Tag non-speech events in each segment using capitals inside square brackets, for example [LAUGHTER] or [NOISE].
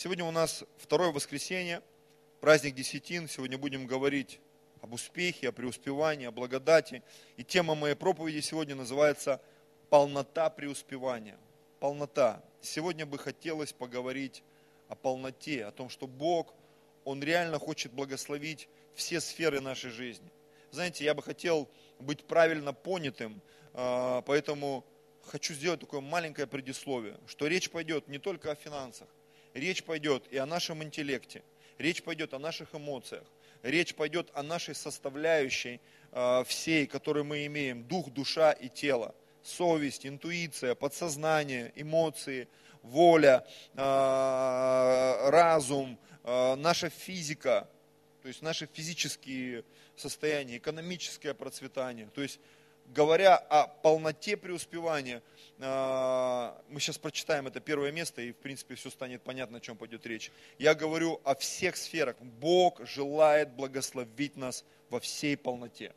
Сегодня у нас второе воскресенье, праздник Десятин. Сегодня будем говорить об успехе, о преуспевании, о благодати. И тема моей проповеди сегодня называется «Полнота преуспевания». Полнота. Сегодня бы хотелось поговорить о полноте, о том, что Бог, Он реально хочет благословить все сферы нашей жизни. Знаете, я бы хотел быть правильно понятым, а, поэтому хочу сделать такое маленькое предисловие, что речь пойдет не только о финансах, речь пойдет и о нашем интеллекте, речь пойдет о наших эмоциях, речь пойдет о нашей составляющей а, всей, которую мы имеем, дух, душа и тело, совесть, интуиция, подсознание, эмоции, воля, а, разум, наша физика, то есть наши физические состояния, экономическое процветание. То есть, говоря о полноте преуспевания, а, мы сейчас прочитаем это первое место, и в принципе все станет понятно, о чем пойдет речь. Я говорю о всех сферах. Бог желает благословить нас во всей полноте.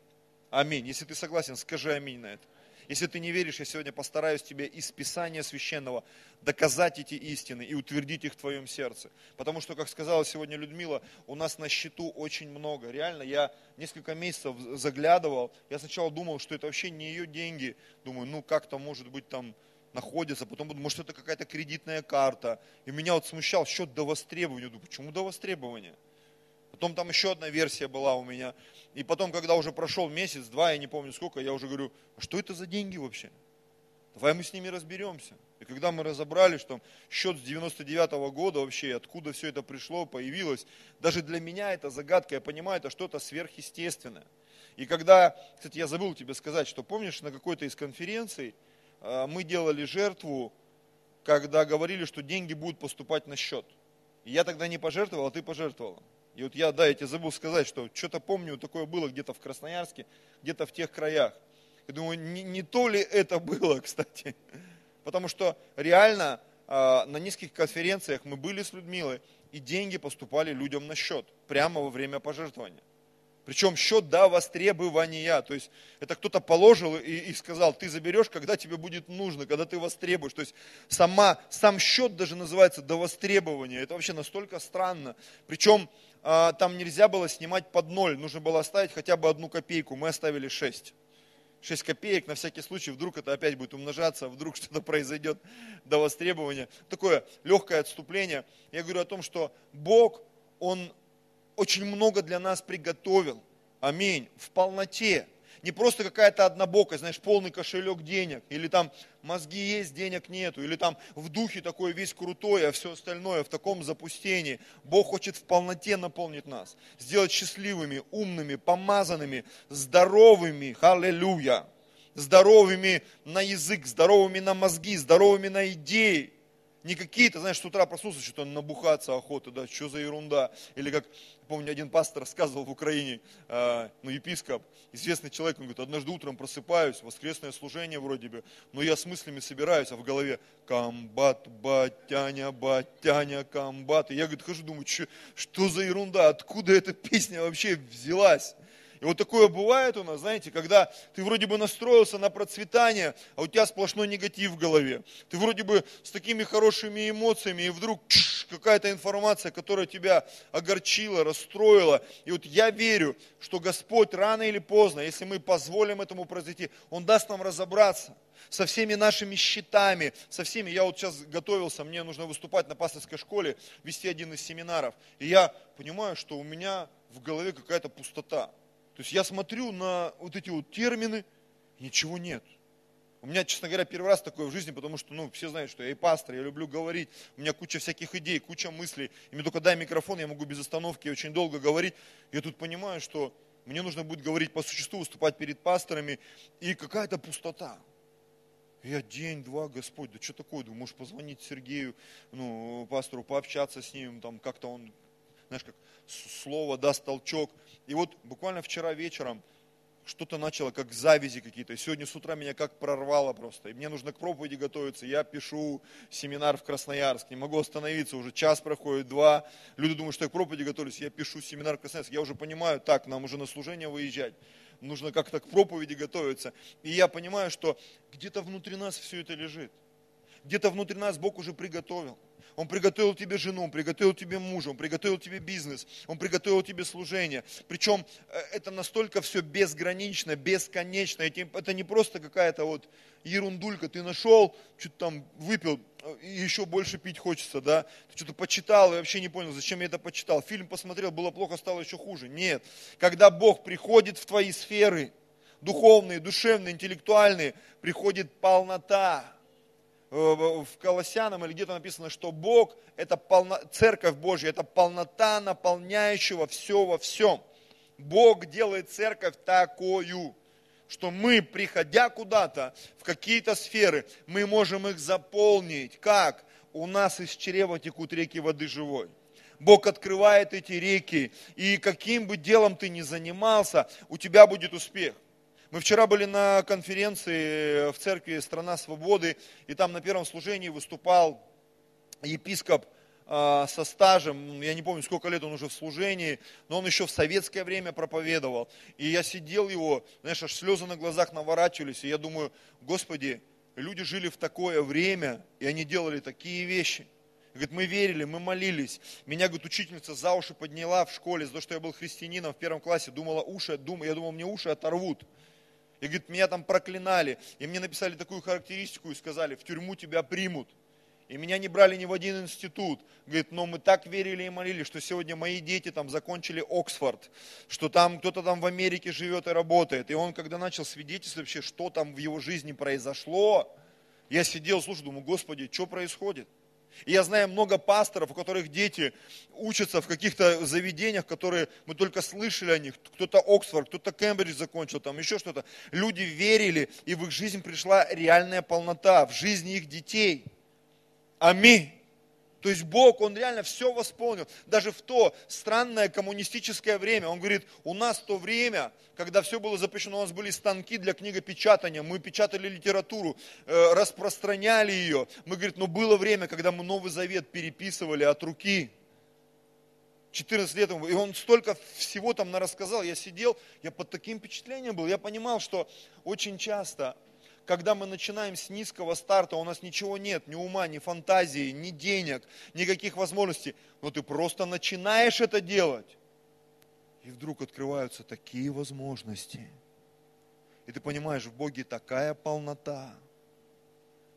Аминь. Если ты согласен, скажи аминь на это. Если ты не веришь, я сегодня постараюсь тебе из Писания Священного доказать эти истины и утвердить их в твоем сердце. Потому что, как сказала сегодня Людмила, у нас на счету очень много. Реально, я несколько месяцев заглядывал, я сначала думал, что это вообще не ее деньги. Думаю, ну как-то может быть там находится, потом буду, может это какая-то кредитная карта. И меня вот смущал счет до востребования. Думаю, почему до востребования? Потом там еще одна версия была у меня. И потом, когда уже прошел месяц, два, я не помню сколько, я уже говорю, а что это за деньги вообще? Давай мы с ними разберемся. И когда мы разобрали, что счет с 99 -го года вообще, откуда все это пришло, появилось, даже для меня это загадка, я понимаю, это что-то сверхъестественное. И когда, кстати, я забыл тебе сказать, что помнишь, на какой-то из конференций а, мы делали жертву, когда говорили, что деньги будут поступать на счет. И я тогда не пожертвовал, а ты пожертвовала. И вот я, да, я тебе забыл сказать, что что-то помню, такое было где-то в Красноярске, где-то в тех краях. Я думаю, не, не то ли это было, [LAUGHS] кстати. Потому что реально э, на нескольких конференциях мы были с Людмилой, и деньги поступали людям на счет, прямо во время пожертвования. Причем счет до востребования. То есть это кто-то положил и, и сказал, ты заберешь, когда тебе будет нужно, когда ты востребуешь. То есть сама, сам счет даже называется до востребования. Это вообще настолько странно. Причем там нельзя было снимать под ноль, нужно было оставить хотя бы одну копейку, мы оставили шесть. шесть копеек, на всякий случай, вдруг это опять будет умножаться, вдруг [LAUGHS] что-то произойдет до востребования. Такое легкое отступление. Я говорю о том, что Бог, Он очень много для нас приготовил. Аминь. В полноте не просто какая-то однобокая, знаешь, полный кошелек денег, или там мозги есть, денег нету, или там в духе такой весь крутой, а все остальное в таком запустении. Бог хочет в полноте наполнить нас, сделать счастливыми, умными, помазанными, здоровыми, аллилуйя, здоровыми на язык, здоровыми на мозги, здоровыми на идеи, не какие-то, знаешь, с утра проснулся, что-то набухаться охота, да, что за ерунда. Или как, помню, один пастор рассказывал в Украине, э, ну, епископ, известный человек, он говорит, однажды утром просыпаюсь, воскресное служение вроде бы, но я с мыслями собираюсь, а в голове комбат, батяня, батяня, комбат. И я, говорит, хожу, думаю, что, что за ерунда, откуда эта песня вообще взялась? И вот такое бывает у нас, знаете, когда ты вроде бы настроился на процветание, а у тебя сплошной негатив в голове. Ты вроде бы с такими хорошими эмоциями, и вдруг какая-то информация, которая тебя огорчила, расстроила. И вот я верю, что Господь рано или поздно, если мы позволим этому произойти, Он даст нам разобраться со всеми нашими счетами, со всеми. Я вот сейчас готовился, мне нужно выступать на пасторской школе, вести один из семинаров. И я понимаю, что у меня в голове какая-то пустота. То есть я смотрю на вот эти вот термины, ничего нет. У меня, честно говоря, первый раз такое в жизни, потому что, ну, все знают, что я и пастор, я люблю говорить, у меня куча всяких идей, куча мыслей. И мне только дай микрофон, я могу без остановки очень долго говорить. Я тут понимаю, что мне нужно будет говорить по существу, выступать перед пасторами, и какая-то пустота. Я день-два, Господь, да что такое, думаю, можешь позвонить Сергею, ну, пастору, пообщаться с ним, там как-то он знаешь, как слово даст толчок. И вот буквально вчера вечером что-то начало, как завязи какие-то. Сегодня с утра меня как прорвало просто. И мне нужно к проповеди готовиться. Я пишу семинар в Красноярск. Не могу остановиться. Уже час проходит, два. Люди думают, что я к проповеди готовлюсь. Я пишу семинар в Красноярск. Я уже понимаю, так, нам уже на служение выезжать. Нужно как-то к проповеди готовиться. И я понимаю, что где-то внутри нас все это лежит. Где-то внутри нас Бог уже приготовил. Он приготовил тебе жену, Он приготовил тебе мужа, Он приготовил тебе бизнес, Он приготовил тебе служение. Причем э, это настолько все безгранично, бесконечно. Это не просто какая-то вот ерундулька. Ты нашел, что-то там выпил, э, и еще больше пить хочется, да? Ты что-то почитал и вообще не понял, зачем я это почитал. Фильм посмотрел, было плохо, стало еще хуже. Нет. Когда Бог приходит в твои сферы, духовные, душевные, интеллектуальные, приходит полнота в Колоссянам или где-то написано, что Бог – это полно, Церковь Божья, это полнота наполняющего все во всем. Бог делает церковь такую, что мы, приходя куда-то, в какие-то сферы, мы можем их заполнить. Как? У нас из чрева текут реки воды живой. Бог открывает эти реки, и каким бы делом ты ни занимался, у тебя будет успех. Мы вчера были на конференции в церкви «Страна свободы», и там на первом служении выступал епископ а, со стажем, я не помню, сколько лет он уже в служении, но он еще в советское время проповедовал. И я сидел его, знаешь, аж слезы на глазах наворачивались, и я думаю, Господи, люди жили в такое время, и они делали такие вещи. Говорит, мы верили, мы молились. Меня, говорит, учительница за уши подняла в школе, за то, что я был христианином в первом классе, думала, уши, дум, я думал, мне уши оторвут. И говорит, меня там проклинали. И мне написали такую характеристику и сказали, в тюрьму тебя примут. И меня не брали ни в один институт. Говорит, но мы так верили и молились, что сегодня мои дети там закончили Оксфорд, что там кто-то там в Америке живет и работает. И он, когда начал свидетельствовать вообще, что там в его жизни произошло, я сидел, слушал, думаю, Господи, что происходит? И я знаю много пасторов, у которых дети учатся в каких-то заведениях, которые мы только слышали о них. Кто-то Оксфорд, кто-то Кембридж закончил, там еще что-то. Люди верили, и в их жизнь пришла реальная полнота, в жизни их детей. Аминь. То есть Бог, Он реально все восполнил. Даже в то странное коммунистическое время. Он говорит, у нас то время, когда все было запрещено, у нас были станки для книгопечатания, мы печатали литературу, э, распространяли ее. Мы, говорит, но было время, когда мы Новый Завет переписывали от руки. 14 лет и он столько всего там рассказал, я сидел, я под таким впечатлением был, я понимал, что очень часто когда мы начинаем с низкого старта, у нас ничего нет, ни ума, ни фантазии, ни денег, никаких возможностей, но ты просто начинаешь это делать. И вдруг открываются такие возможности. И ты понимаешь, в Боге такая полнота.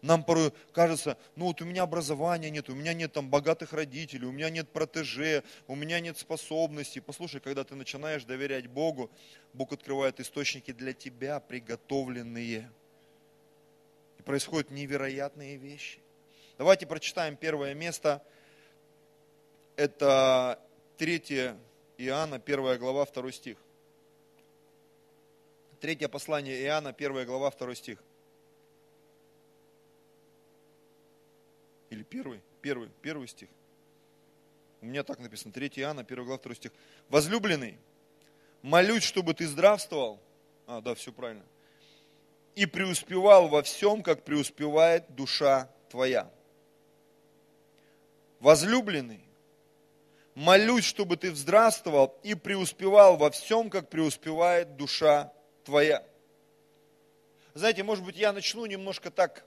Нам порой кажется, ну вот у меня образования нет, у меня нет там богатых родителей, у меня нет протеже, у меня нет способностей. Послушай, когда ты начинаешь доверять Богу, Бог открывает источники для тебя, приготовленные происходят невероятные вещи. Давайте прочитаем первое место. Это 3 Иоанна, 1 глава, 2 стих. Третье послание Иоанна, 1 глава, 2 стих. Или первый? Первый, первый стих. У меня так написано, 3 Иоанна, 1 глава, 2 стих. Возлюбленный, молюсь, чтобы ты здравствовал. А, да, все правильно и преуспевал во всем, как преуспевает душа твоя. Возлюбленный, молюсь, чтобы ты здравствовал и преуспевал во всем, как преуспевает душа твоя. Знаете, может быть, я начну немножко так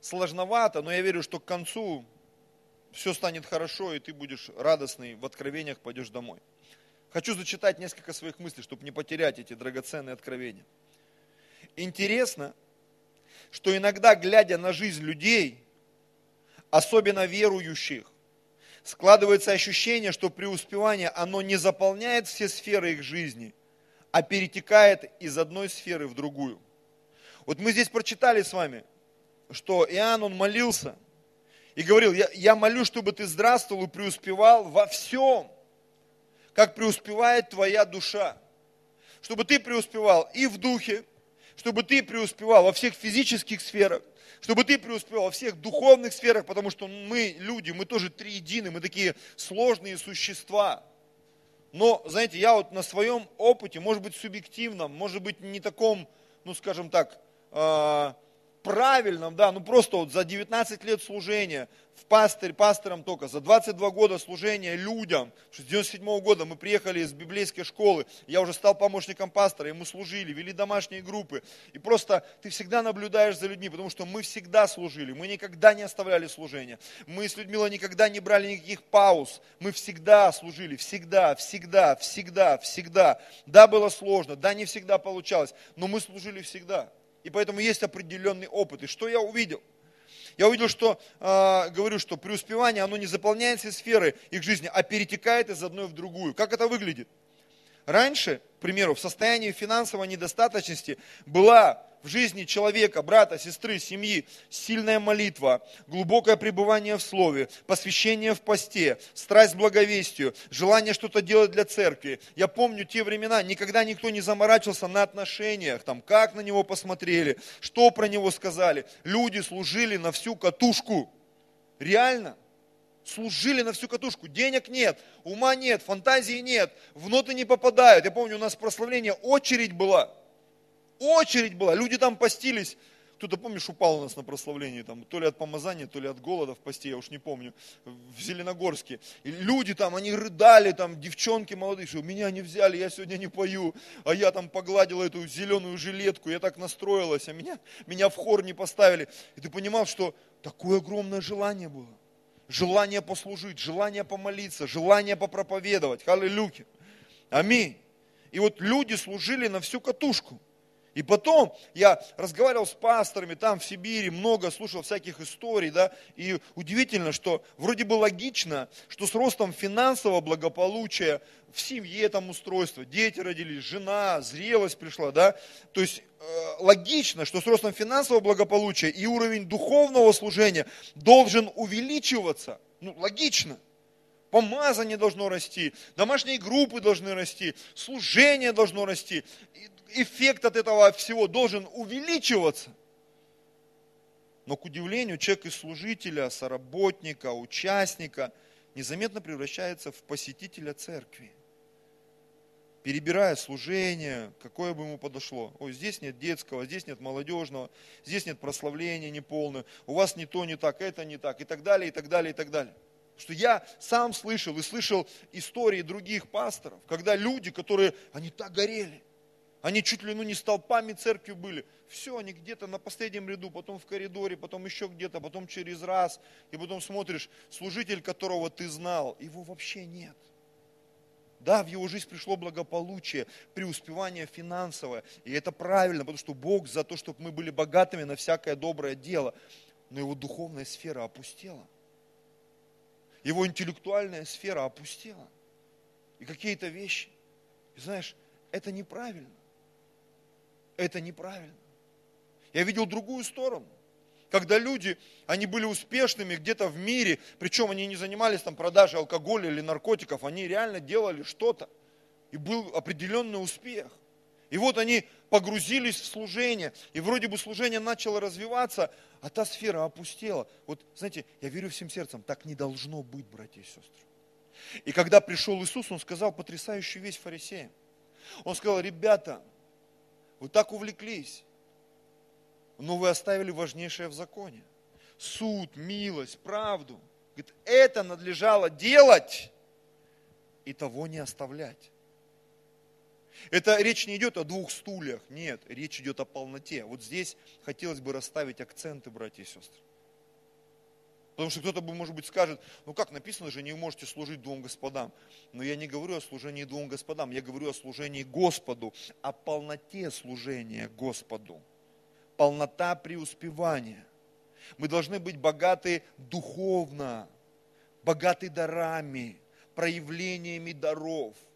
сложновато, но я верю, что к концу все станет хорошо, и ты будешь радостный, в откровениях пойдешь домой. Хочу зачитать несколько своих мыслей, чтобы не потерять эти драгоценные откровения. Интересно, что иногда, глядя на жизнь людей, особенно верующих, складывается ощущение, что преуспевание, оно не заполняет все сферы их жизни, а перетекает из одной сферы в другую. Вот мы здесь прочитали с вами, что Иоанн, он молился и говорил, я, я молю, чтобы ты здравствовал и преуспевал во всем, как преуспевает твоя душа. Чтобы ты преуспевал и в духе, чтобы ты преуспевал во всех физических сферах, чтобы ты преуспевал во всех духовных сферах, потому что мы люди, мы тоже триедины, мы такие сложные существа. Но, знаете, я вот на своем опыте, может быть, субъективном, может быть, не таком, ну, скажем так, э, правильном, да, ну просто вот за 19 лет служения, в пастырь, пастором только, за 22 года служения людям, с 97 -го года мы приехали из библейской школы, я уже стал помощником пастора, мы служили, вели домашние группы, и просто ты всегда наблюдаешь за людьми, потому что мы всегда служили, мы никогда не оставляли служения, мы с Людмилой никогда не брали никаких пауз, мы всегда служили, всегда, всегда, всегда, всегда. Да, было сложно, да, не всегда получалось, но мы служили всегда. И поэтому есть определенный опыт. И что я увидел? Я увидел, что, э, говорю, что преуспевание, оно не заполняет все сферы их жизни, а перетекает из одной в другую. Как это выглядит? Раньше, к примеру, в состоянии финансовой недостаточности была в жизни человека, брата, сестры, семьи сильная молитва, глубокое пребывание в Слове, посвящение в посте, страсть к благовестию, желание что-то делать для церкви. Я помню те времена, никогда никто не заморачивался на отношениях, там, как на него посмотрели, что про него сказали. Люди служили на всю катушку. Реально служили на всю катушку. Денег нет, ума нет, фантазии нет, в ноты не попадают. Я помню, у нас прославление очередь была. Очередь была, люди там постились. Кто-то, помнишь, упал у нас на прославлении, там, то ли от помазания, то ли от голода в посте, я уж не помню, в Зеленогорске. И люди там, они рыдали, там, девчонки молодые, что меня не взяли, я сегодня не пою, а я там погладила эту зеленую жилетку, я так настроилась, а меня, меня в хор не поставили. И ты понимал, что такое огромное желание было. Желание послужить, желание помолиться, желание попроповедовать. Аллилуйя. Аминь. И вот люди служили на всю катушку. И потом я разговаривал с пасторами там в Сибири, много слушал всяких историй, да, и удивительно, что вроде бы логично, что с ростом финансового благополучия в семье там устройство, дети родились, жена, зрелость пришла, да, то есть э, логично, что с ростом финансового благополучия и уровень духовного служения должен увеличиваться, ну логично – помазание должно расти, домашние группы должны расти, служение должно расти эффект от этого всего должен увеличиваться. Но, к удивлению, человек из служителя, соработника, участника незаметно превращается в посетителя церкви. Перебирая служение, какое бы ему подошло. Ой, здесь нет детского, здесь нет молодежного, здесь нет прославления неполного, у вас не то, не так, это не так, и так далее, и так далее, и так далее. Что я сам слышал и слышал истории других пасторов, когда люди, которые, они так горели – они чуть ли ну не столпами церкви были. Все, они где-то на последнем ряду, потом в коридоре, потом еще где-то, потом через раз. И потом смотришь, служитель, которого ты знал, его вообще нет. Да, в его жизнь пришло благополучие, преуспевание финансовое. И это правильно, потому что Бог за то, чтобы мы были богатыми на всякое доброе дело. Но его духовная сфера опустела. Его интеллектуальная сфера опустела. И какие-то вещи. И знаешь, это неправильно. Это неправильно. Я видел другую сторону. Когда люди, они были успешными где-то в мире, причем они не занимались там продажей алкоголя или наркотиков, они реально делали что-то. И был определенный успех. И вот они погрузились в служение, и вроде бы служение начало развиваться, а та сфера опустела. Вот, знаете, я верю всем сердцем, так не должно быть, братья и сестры. И когда пришел Иисус, Он сказал потрясающую вещь фарисеям. Он сказал, ребята, вы так увлеклись, но вы оставили важнейшее в законе. Суд, милость, правду. Говорит, это надлежало делать и того не оставлять. Это речь не идет о двух стульях, нет, речь идет о полноте. Вот здесь хотелось бы расставить акценты, братья и сестры. Потому что кто-то, может быть, скажет, ну как написано же, не можете служить двум господам. Но я не говорю о служении двум господам, я говорю о служении Господу, о полноте служения Господу. Полнота преуспевания. Мы должны быть богаты духовно, богаты дарами, проявлениями даров –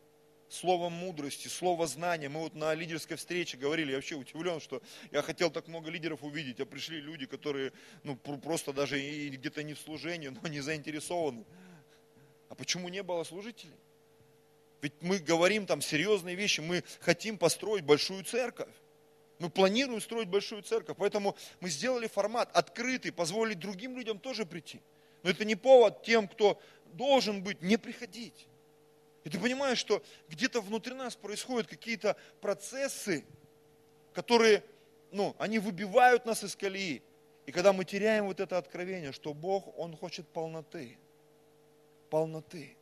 слово мудрости, слово знания. Мы вот на лидерской встрече говорили, я вообще удивлен, что я хотел так много лидеров увидеть, а пришли люди, которые ну, просто даже где-то не в служении, но не заинтересованы. А почему не было служителей? Ведь мы говорим там серьезные вещи, мы хотим построить большую церковь. Мы планируем строить большую церковь, поэтому мы сделали формат открытый, позволили другим людям тоже прийти. Но это не повод тем, кто должен быть, не приходить. И ты понимаешь, что где-то внутри нас происходят какие-то процессы, которые ну, они выбивают нас из колеи. И когда мы теряем вот это откровение, что Бог, Он хочет полноты. Полноты.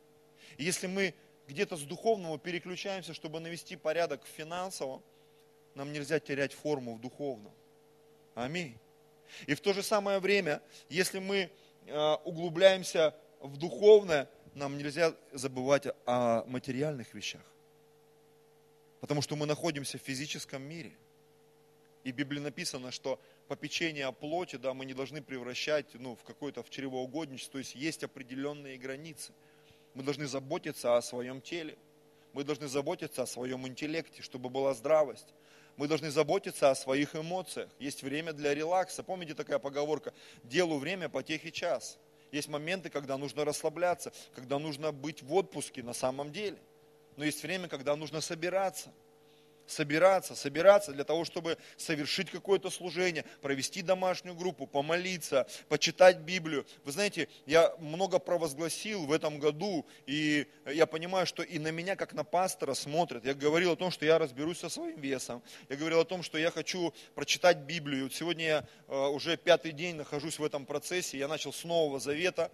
И если мы где-то с духовного переключаемся, чтобы навести порядок в финансовом, нам нельзя терять форму в духовном. Аминь. И в то же самое время, если мы э, углубляемся в духовное, нам нельзя забывать о материальных вещах. Потому что мы находимся в физическом мире. И в Библии написано, что попечение о плоти, да, мы не должны превращать ну, в какое-то в чревоугодничество, то есть есть определенные границы. Мы должны заботиться о своем теле, мы должны заботиться о своем интеллекте, чтобы была здравость. Мы должны заботиться о своих эмоциях. Есть время для релакса. Помните такая поговорка? Делу время, потехи час. Есть моменты, когда нужно расслабляться, когда нужно быть в отпуске на самом деле. Но есть время, когда нужно собираться – собираться, собираться для того, чтобы совершить какое-то служение, провести домашнюю группу, помолиться, почитать Библию. Вы знаете, я много провозгласил в этом году, и я понимаю, что и на меня, как на пастора, смотрят. Я говорил о том, что я разберусь со своим весом. Я говорил о том, что я хочу прочитать Библию. Сегодня я э, уже пятый день нахожусь в этом процессе. Я начал с Нового Завета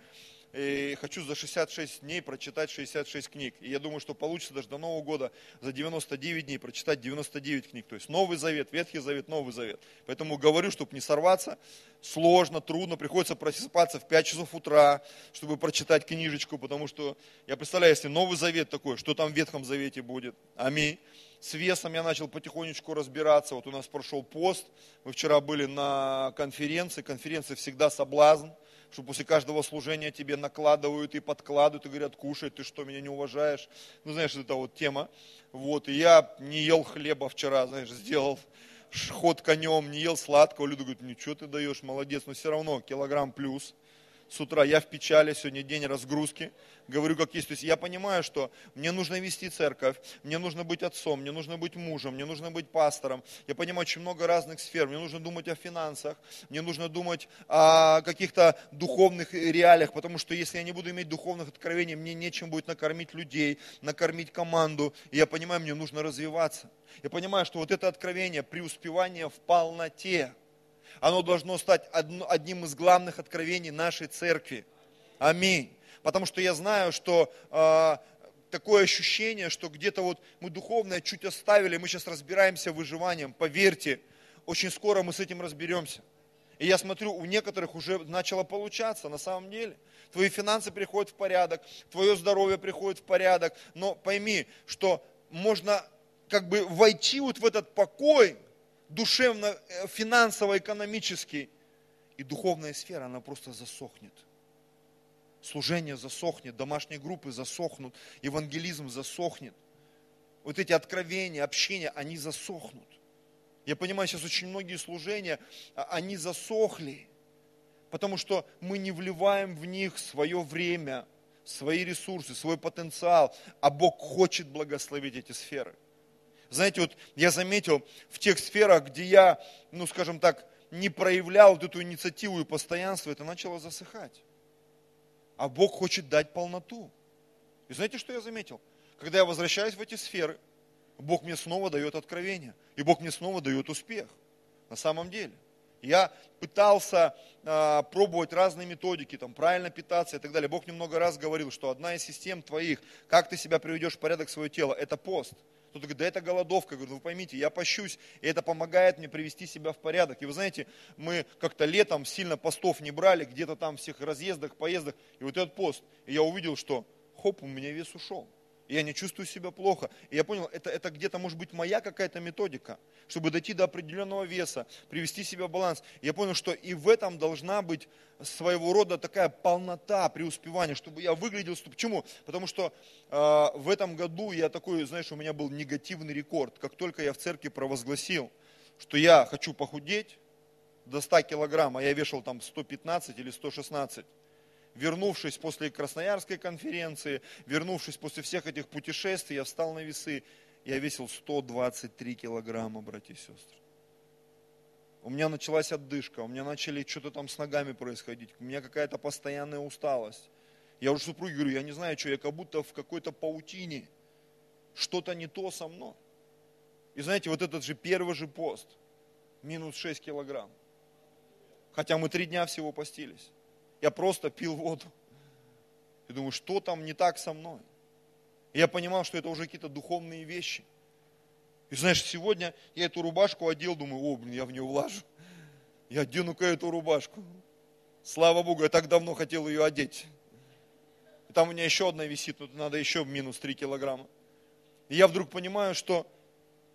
и хочу за 66 дней прочитать 66 книг. И я думаю, что получится даже до Нового года за 99 дней прочитать 99 книг. То есть Новый Завет, Ветхий Завет, Новый Завет. Поэтому говорю, чтобы не сорваться, сложно, трудно, приходится просыпаться в 5 часов утра, чтобы прочитать книжечку, потому что я представляю, если Новый Завет такой, что там в Ветхом Завете будет. Аминь с весом я начал потихонечку разбираться. Вот у нас прошел пост, мы вчера были на конференции, конференция всегда соблазн, что после каждого служения тебе накладывают и подкладывают, и говорят, кушай, ты что, меня не уважаешь? Ну, знаешь, это вот тема. Вот, и я не ел хлеба вчера, знаешь, сделал ход конем, не ел сладкого. Люди говорят, ничего ты даешь, молодец, но все равно килограмм плюс с утра, я в печали, сегодня день разгрузки, говорю как есть. То есть я понимаю, что мне нужно вести церковь, мне нужно быть отцом, мне нужно быть мужем, мне нужно быть пастором. Я понимаю очень много разных сфер, мне нужно думать о финансах, мне нужно думать о каких-то духовных реалиях, потому что если я не буду иметь духовных откровений, мне нечем будет накормить людей, накормить команду. И я понимаю, мне нужно развиваться. Я понимаю, что вот это откровение, преуспевание в полноте, оно должно стать одним из главных откровений нашей церкви. Аминь. Потому что я знаю, что э, такое ощущение, что где-то вот мы духовное чуть оставили, мы сейчас разбираемся выживанием. Поверьте, очень скоро мы с этим разберемся. И я смотрю, у некоторых уже начало получаться на самом деле. Твои финансы приходят в порядок, твое здоровье приходит в порядок. Но пойми, что можно как бы войти вот в этот покой, душевно, э, финансово, экономически. И духовная сфера, она просто засохнет. Служение засохнет, домашние группы засохнут, евангелизм засохнет. Вот эти откровения, общения, они засохнут. Я понимаю, сейчас очень многие служения, а, они засохли, потому что мы не вливаем в них свое время, свои ресурсы, свой потенциал, а Бог хочет благословить эти сферы. Знаете, вот я заметил в тех сферах, где я, ну скажем так, не проявлял вот эту инициативу и постоянство, это начало засыхать. А Бог хочет дать полноту. И знаете, что я заметил? Когда я возвращаюсь в эти сферы, Бог мне снова дает откровение. И Бог мне снова дает успех. На самом деле. Я пытался э, пробовать разные методики, там, правильно питаться и так далее. Бог немного раз говорил, что одна из систем твоих, как ты себя приведешь в порядок свое тело, это пост. Кто-то говорит, да это голодовка. Я говорю, вы поймите, я пощусь, и это помогает мне привести себя в порядок. И вы знаете, мы как-то летом сильно постов не брали, где-то там всех разъездах, поездах, и вот этот пост. И я увидел, что хоп, у меня вес ушел и я не чувствую себя плохо. И я понял, это, это где-то может быть моя какая-то методика, чтобы дойти до определенного веса, привести себя в баланс. И я понял, что и в этом должна быть своего рода такая полнота преуспевания, чтобы я выглядел... Почему? Потому что э, в этом году я такой, знаешь, у меня был негативный рекорд. Как только я в церкви провозгласил, что я хочу похудеть до 100 килограмм, а я вешал там 115 или 116, вернувшись после Красноярской конференции, вернувшись после всех этих путешествий, я встал на весы, я весил 123 килограмма, братья и сестры. У меня началась отдышка, у меня начали что-то там с ногами происходить, у меня какая-то постоянная усталость. Я уже супруге говорю, я не знаю, что, я как будто в какой-то паутине, что-то не то со мной. И знаете, вот этот же первый же пост, Минус 6 килограмм. Хотя мы три дня всего постились. Я просто пил воду. И думаю, что там не так со мной? И я понимал, что это уже какие-то духовные вещи. И знаешь, сегодня я эту рубашку одел, думаю, о, блин, я в нее влажу. Я одену-ка эту рубашку. Слава Богу, я так давно хотел ее одеть. И там у меня еще одна висит, но надо еще минус 3 килограмма. И я вдруг понимаю, что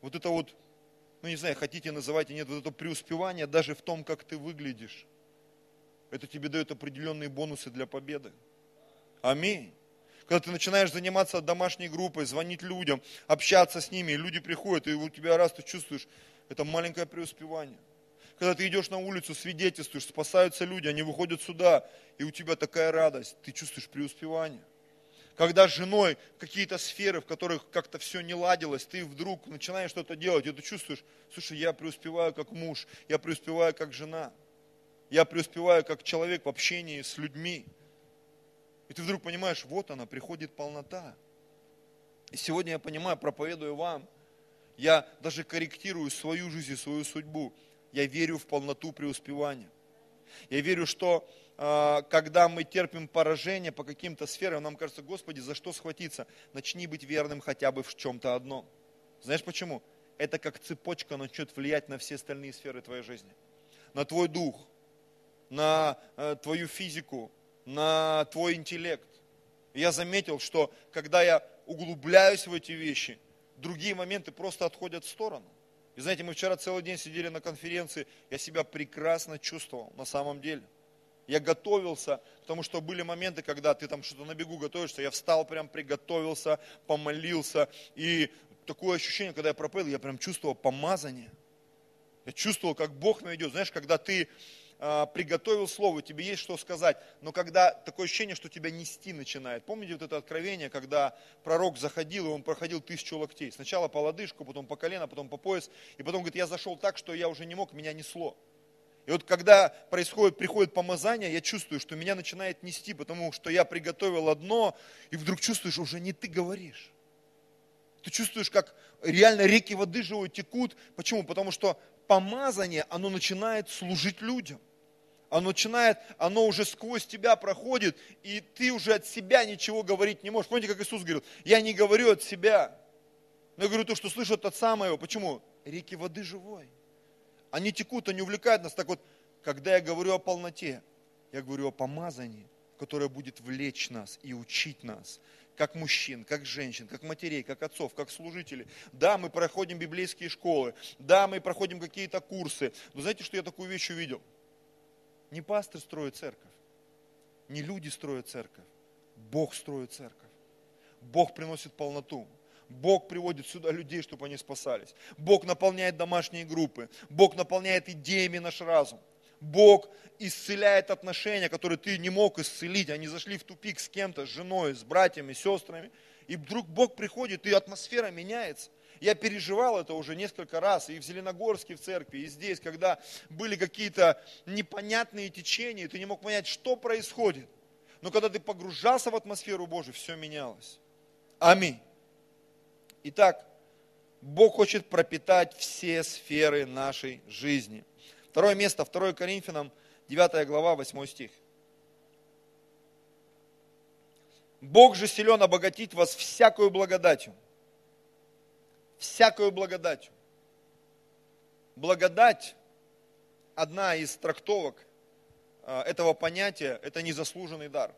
вот это вот, ну не знаю, хотите называйте, нет, вот это преуспевание даже в том, как ты выглядишь. Это тебе дает определенные бонусы для победы. Аминь. Когда ты начинаешь заниматься домашней группой, звонить людям, общаться с ними, люди приходят, и у тебя раз ты чувствуешь, это маленькое преуспевание. Когда ты идешь на улицу, свидетельствуешь, спасаются люди, они выходят сюда, и у тебя такая радость, ты чувствуешь преуспевание. Когда с женой какие-то сферы, в которых как-то все не ладилось, ты вдруг начинаешь что-то делать, и ты чувствуешь, слушай, я преуспеваю как муж, я преуспеваю как жена, я преуспеваю как человек в общении с людьми. И ты вдруг понимаешь, вот она, приходит полнота. И сегодня я понимаю, проповедую вам, я даже корректирую свою жизнь и свою судьбу. Я верю в полноту преуспевания. Я верю, что э, когда мы терпим поражение по каким-то сферам, нам кажется, Господи, за что схватиться? Начни быть верным хотя бы в чем-то одном. Знаешь почему? Это как цепочка начнет влиять на все остальные сферы твоей жизни. На твой дух, на э, твою физику, на твой интеллект. Я заметил, что когда я углубляюсь в эти вещи, другие моменты просто отходят в сторону. И знаете, мы вчера целый день сидели на конференции, я себя прекрасно чувствовал на самом деле. Я готовился, потому что были моменты, когда ты там что-то на бегу готовишься, я встал прям, приготовился, помолился, и такое ощущение, когда я пропел, я прям чувствовал помазание. Я чувствовал, как Бог меня идет. Знаешь, когда ты а, приготовил слово, тебе есть что сказать, но когда такое ощущение, что тебя нести начинает. Помните вот это откровение, когда пророк заходил, и он проходил тысячу локтей. Сначала по лодыжку, потом по колено, потом по пояс. И потом говорит, я зашел так, что я уже не мог, меня несло. И вот когда происходит, приходит помазание, я чувствую, что меня начинает нести, потому что я приготовил одно, и вдруг чувствуешь, уже не ты говоришь. Ты чувствуешь, как реально реки воды живой текут. Почему? Потому что помазание, оно начинает служить людям. Оно начинает, оно уже сквозь тебя проходит, и ты уже от себя ничего говорить не можешь. Помните, как Иисус говорил, я не говорю от себя, но я говорю то, что слышит от самого. Почему? Реки воды живой. Они текут, они увлекают нас. Так вот, когда я говорю о полноте, я говорю о помазании, которое будет влечь нас и учить нас как мужчин, как женщин, как матерей, как отцов, как служителей. Да, мы проходим библейские школы, да, мы проходим какие-то курсы. Но знаете, что я такую вещь увидел? Не пастор строит церковь, не люди строят церковь, Бог строит церковь. Бог приносит полноту. Бог приводит сюда людей, чтобы они спасались. Бог наполняет домашние группы. Бог наполняет идеями наш разум. Бог исцеляет отношения, которые ты не мог исцелить. Они зашли в тупик с кем-то, с женой, с братьями, сестрами. И вдруг Бог приходит, и атмосфера меняется. Я переживал это уже несколько раз, и в Зеленогорске в церкви, и здесь, когда были какие-то непонятные течения, ты не мог понять, что происходит. Но когда ты погружался в атмосферу Божию, все менялось. Аминь. Итак, Бог хочет пропитать все сферы нашей жизни – Второе место, 2 Коринфянам, 9 глава, 8 стих. Бог же силен обогатить вас всякую благодатью. Всякую благодатью. Благодать, одна из трактовок а, этого понятия, это незаслуженный дар.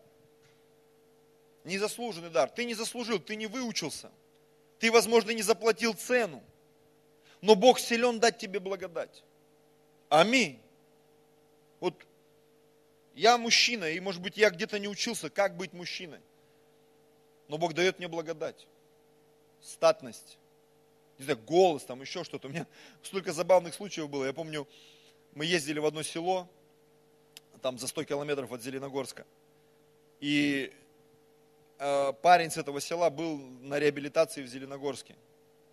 Незаслуженный дар. Ты не заслужил, ты не выучился. Ты, возможно, не заплатил цену. Но Бог силен дать тебе благодать. Аминь. Вот я мужчина, и может быть я где-то не учился, как быть мужчиной. Но Бог дает мне благодать, статность, не знаю, голос, там еще что-то. У меня столько забавных случаев было. Я помню, мы ездили в одно село, там за 100 километров от Зеленогорска. И э, парень с этого села был на реабилитации в Зеленогорске.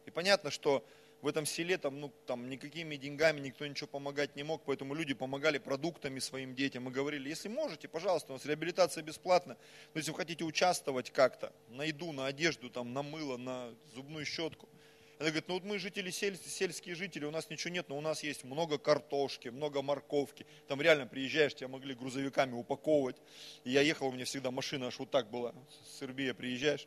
И понятно, что в этом селе там, ну, там никакими деньгами никто ничего помогать не мог, поэтому люди помогали продуктами своим детям. Мы говорили, если можете, пожалуйста, у нас реабилитация бесплатна, но если вы хотите участвовать как-то, на еду, на одежду, там, на мыло, на зубную щетку. Она говорит, ну вот мы жители, сель, сельские жители, у нас ничего нет, но у нас есть много картошки, много морковки. Там реально приезжаешь, тебя могли грузовиками упаковывать. И я ехал, у меня всегда машина аж вот так была, с Сербии приезжаешь.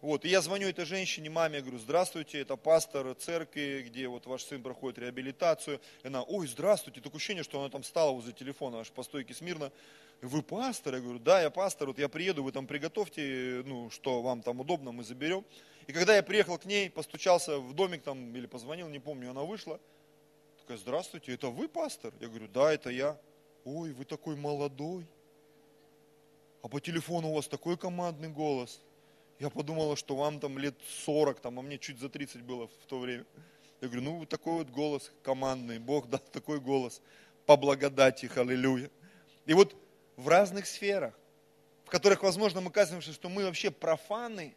Вот, и я звоню этой женщине, маме, говорю, здравствуйте, это пастор церкви, где вот ваш сын проходит реабилитацию. И она, ой, здравствуйте, такое ощущение, что она там стала возле телефона, аж по стойке смирно. Вы пастор? Я говорю, да, я пастор, вот я приеду, вы там приготовьте, ну, что вам там удобно, мы заберем. И когда я приехал к ней, постучался в домик там или позвонил, не помню, она вышла. Такая, здравствуйте, это вы пастор? Я говорю, да, это я. Ой, вы такой молодой. А по телефону у вас такой командный голос. Я подумала, что вам там лет 40, там, а мне чуть за 30 было в то время. Я говорю, ну такой вот голос командный, Бог дал такой голос по благодати, аллилуйя. И вот в разных сферах, в которых, возможно, мы кажемся, что мы вообще профаны,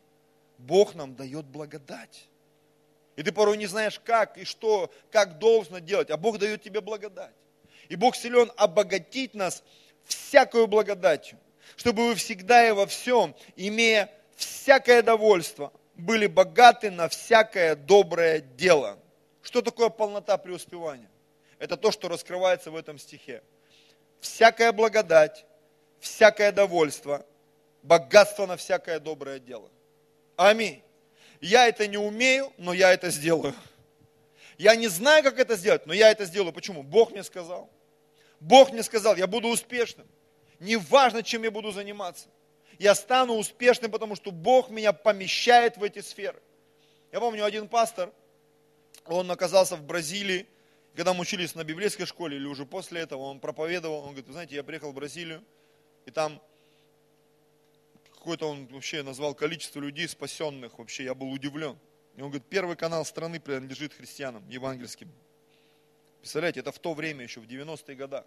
Бог нам дает благодать. И ты порой не знаешь, как и что, как должно делать, а Бог дает тебе благодать. И Бог силен обогатить нас всякую благодатью, чтобы вы всегда и во всем, имея всякое довольство, были богаты на всякое доброе дело. Что такое полнота преуспевания? Это то, что раскрывается в этом стихе. Всякая благодать, всякое довольство, богатство на всякое доброе дело. Аминь. Я это не умею, но я это сделаю. Я не знаю, как это сделать, но я это сделаю. Почему? Бог мне сказал. Бог мне сказал, я буду успешным. Неважно, чем я буду заниматься я стану успешным, потому что Бог меня помещает в эти сферы. Я помню, один пастор, он оказался в Бразилии, когда мы учились на библейской школе, или уже после этого, он проповедовал, он говорит, вы знаете, я приехал в Бразилию, и там какое-то он вообще назвал количество людей спасенных, вообще я был удивлен. И он говорит, первый канал страны принадлежит христианам, евангельским. Представляете, это в то время еще, в 90-е годы.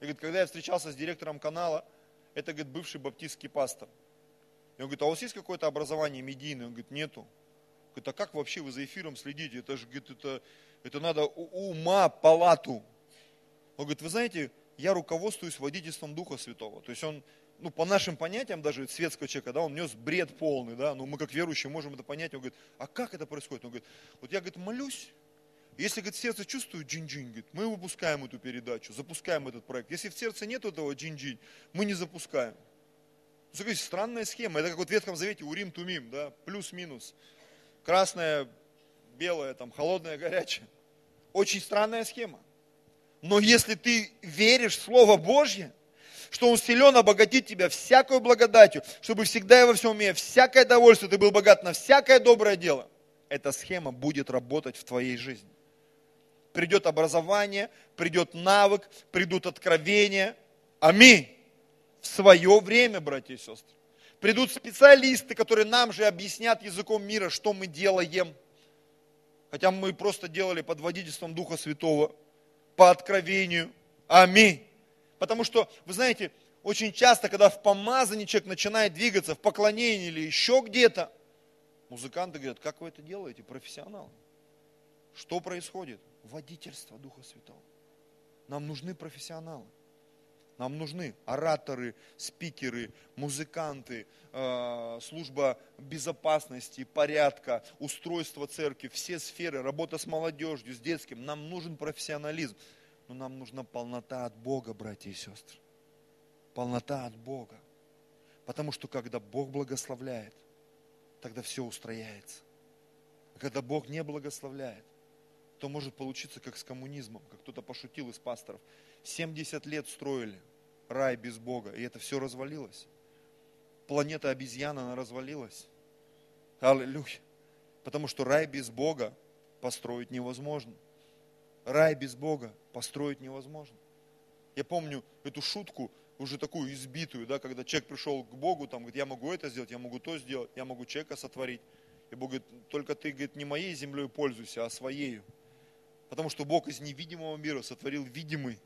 И говорит, когда я встречался с директором канала, это, говорит, бывший баптистский пастор. И он говорит, а у вас есть какое-то образование медийное? Он говорит, нету. Говорит, а как вообще вы за эфиром следите? Это же, говорит, это, это надо ума палату. Он говорит, вы знаете, я руководствуюсь водительством Духа Святого. То есть он, ну, по нашим понятиям, даже светского человека, да, он нес бред полный, да, но мы как верующие можем это понять. Он говорит, а как это происходит? Он говорит, вот я, говорит, молюсь, если, говорит, сердце чувствует джин-джин, говорит, мы выпускаем эту передачу, запускаем этот проект. Если в сердце нет этого джин-джин, мы не запускаем. Смотрите, странная схема. Это как вот в Ветхом Завете Урим Тумим, да, плюс-минус. Красное, белое, там, холодное, [LAUGHS] горячее. Очень странная схема. Но если ты веришь в Слово Божье, что Он силен обогатить тебя всякую благодатью, чтобы всегда и во всем умея всякое довольство, ты был богат на всякое доброе дело, эта схема будет работать в твоей жизни придет образование, придет навык, придут откровения. Аминь. В свое время, братья и сестры. Придут специалисты, которые нам же объяснят языком мира, что мы делаем. Хотя мы просто делали под водительством Духа Святого, по откровению. Аминь. Потому что, вы знаете, очень часто, когда в помазании человек начинает двигаться, в поклонении или еще где-то, музыканты говорят, как вы это делаете, профессионал? Что происходит? Водительство Духа Святого. Нам нужны профессионалы. Нам нужны ораторы, спикеры, музыканты, э, служба безопасности, порядка, устройство церкви, все сферы, работа с молодежью, с детским. Нам нужен профессионализм. Но нам нужна полнота от Бога, братья и сестры. Полнота от Бога. Потому что когда Бог благословляет, тогда все устрояется. А когда Бог не благословляет, то может получиться как с коммунизмом, как кто-то пошутил из пасторов. 70 лет строили рай без Бога, и это все развалилось. Планета обезьяна, она развалилась. Аллилуйя. Потому что рай без Бога построить невозможно. Рай без Бога построить невозможно. Я помню эту шутку, уже такую избитую, да, когда человек пришел к Богу, там, говорит, я могу это сделать, я могу то сделать, я могу человека сотворить. И Бог говорит, только ты, говорит, не моей землей пользуйся, а своею. Потому что Бог из невидимого мира сотворил видимый.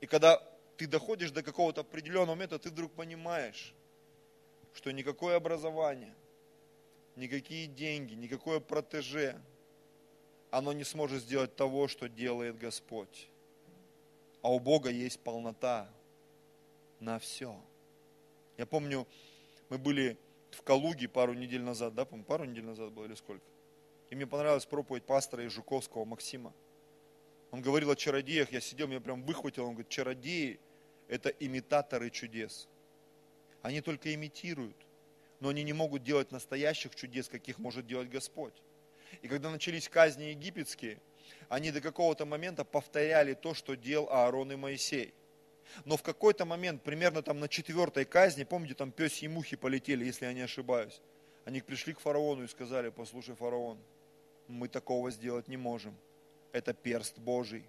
И когда ты доходишь до какого-то определенного момента, ты вдруг понимаешь, что никакое образование, никакие деньги, никакое протеже, оно не сможет сделать того, что делает Господь. А у Бога есть полнота на все. Я помню, мы были в Калуге пару недель назад, да, пару недель назад было или сколько? И мне понравилась проповедь пастора из Жуковского Максима. Он говорил о чародеях, я сидел, меня прям выхватил, он говорит, чародеи – это имитаторы чудес. Они только имитируют, но они не могут делать настоящих чудес, каких может делать Господь. И когда начались казни египетские, они до какого-то момента повторяли то, что делал Аарон и Моисей. Но в какой-то момент, примерно там на четвертой казни, помните, там пес и мухи полетели, если я не ошибаюсь, они пришли к фараону и сказали, послушай, фараон, мы такого сделать не можем. Это перст Божий.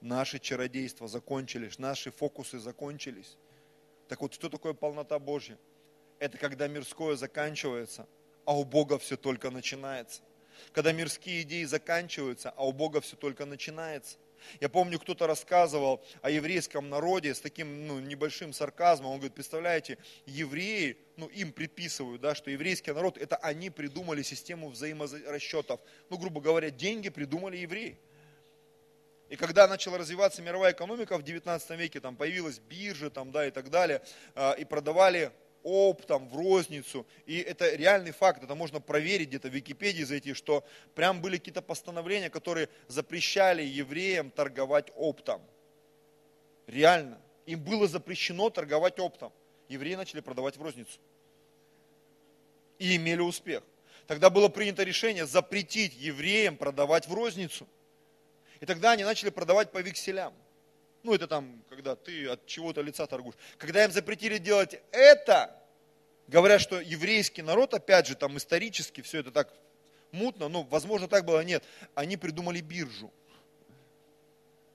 Наши чародейства закончились, наши фокусы закончились. Так вот, что такое полнота Божья? Это когда мирское заканчивается, а у Бога все только начинается. Когда мирские идеи заканчиваются, а у Бога все только начинается. Я помню, кто-то рассказывал о еврейском народе с таким ну, небольшим сарказмом. Он говорит, представляете, евреи, ну им приписывают, да, что еврейский народ, это они придумали систему взаиморасчетов. Ну, грубо говоря, деньги придумали евреи. И когда начала развиваться мировая экономика в 19 веке, там появилась биржа там, да, и так далее, а, и продавали оптом, в розницу. И это реальный факт, это можно проверить где-то в Википедии зайти, что прям были какие-то постановления, которые запрещали евреям торговать оптом. Реально. Им было запрещено торговать оптом. Евреи начали продавать в розницу. И имели успех. Тогда было принято решение запретить евреям продавать в розницу. И тогда они начали продавать по векселям. Ну, это там, когда ты от чего-то лица торгуешь. Когда им запретили делать это, говорят, что еврейский народ, опять же, там исторически все это так мутно, но, возможно, так было, нет. Они придумали биржу.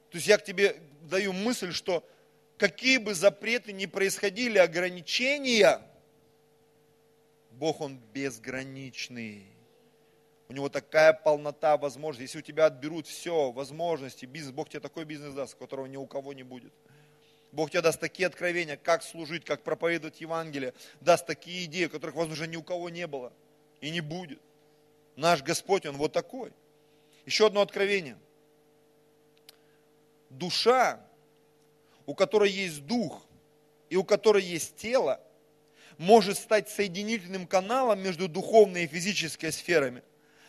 То есть я к тебе даю мысль, что какие бы запреты ни происходили, ограничения, Бог, Он безграничный. У него такая полнота возможностей. Если у тебя отберут все, возможности, бизнес, Бог тебе такой бизнес даст, которого ни у кого не будет. Бог тебе даст такие откровения, как служить, как проповедовать Евангелие, даст такие идеи, которых, возможно, ни у кого не было и не будет. Наш Господь, Он вот такой. Еще одно откровение. Душа, у которой есть дух и у которой есть тело, может стать соединительным каналом между духовной и физической сферами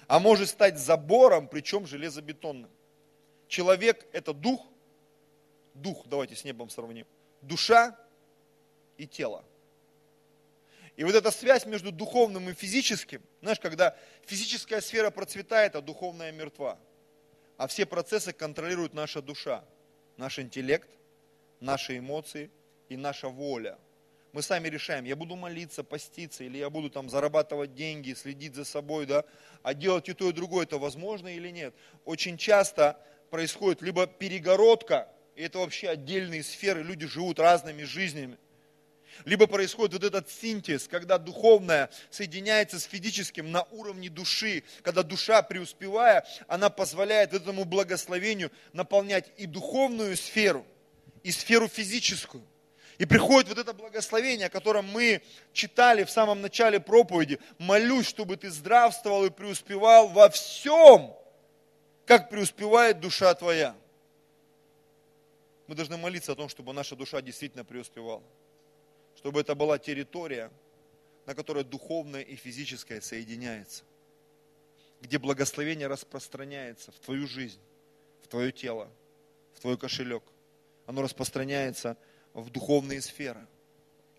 а может стать забором, причем железобетонным. Человек – это дух, дух, давайте с небом сравним, душа и тело. И вот эта связь между духовным и физическим, знаешь, когда физическая сфера процветает, а духовная мертва, а все процессы контролирует наша душа, наш интеллект, наши эмоции и наша воля – мы сами решаем, я буду молиться, поститься, или я буду там зарабатывать деньги, следить за собой, да, а делать и то, и другое, это возможно или нет. Очень часто происходит либо перегородка, и это вообще отдельные сферы, люди живут разными жизнями, либо происходит вот этот синтез, когда духовное соединяется с физическим на уровне души, когда душа, преуспевая, она позволяет этому благословению наполнять и духовную сферу, и сферу физическую. И приходит вот это благословение, о котором мы читали в самом начале проповеди. Молюсь, чтобы ты здравствовал и преуспевал во всем, как преуспевает душа твоя. Мы должны молиться о том, чтобы наша душа действительно преуспевала. Чтобы это была территория, на которой духовное и физическое соединяется. Где благословение распространяется в твою жизнь, в твое тело, в твой кошелек. Оно распространяется в духовные сферы.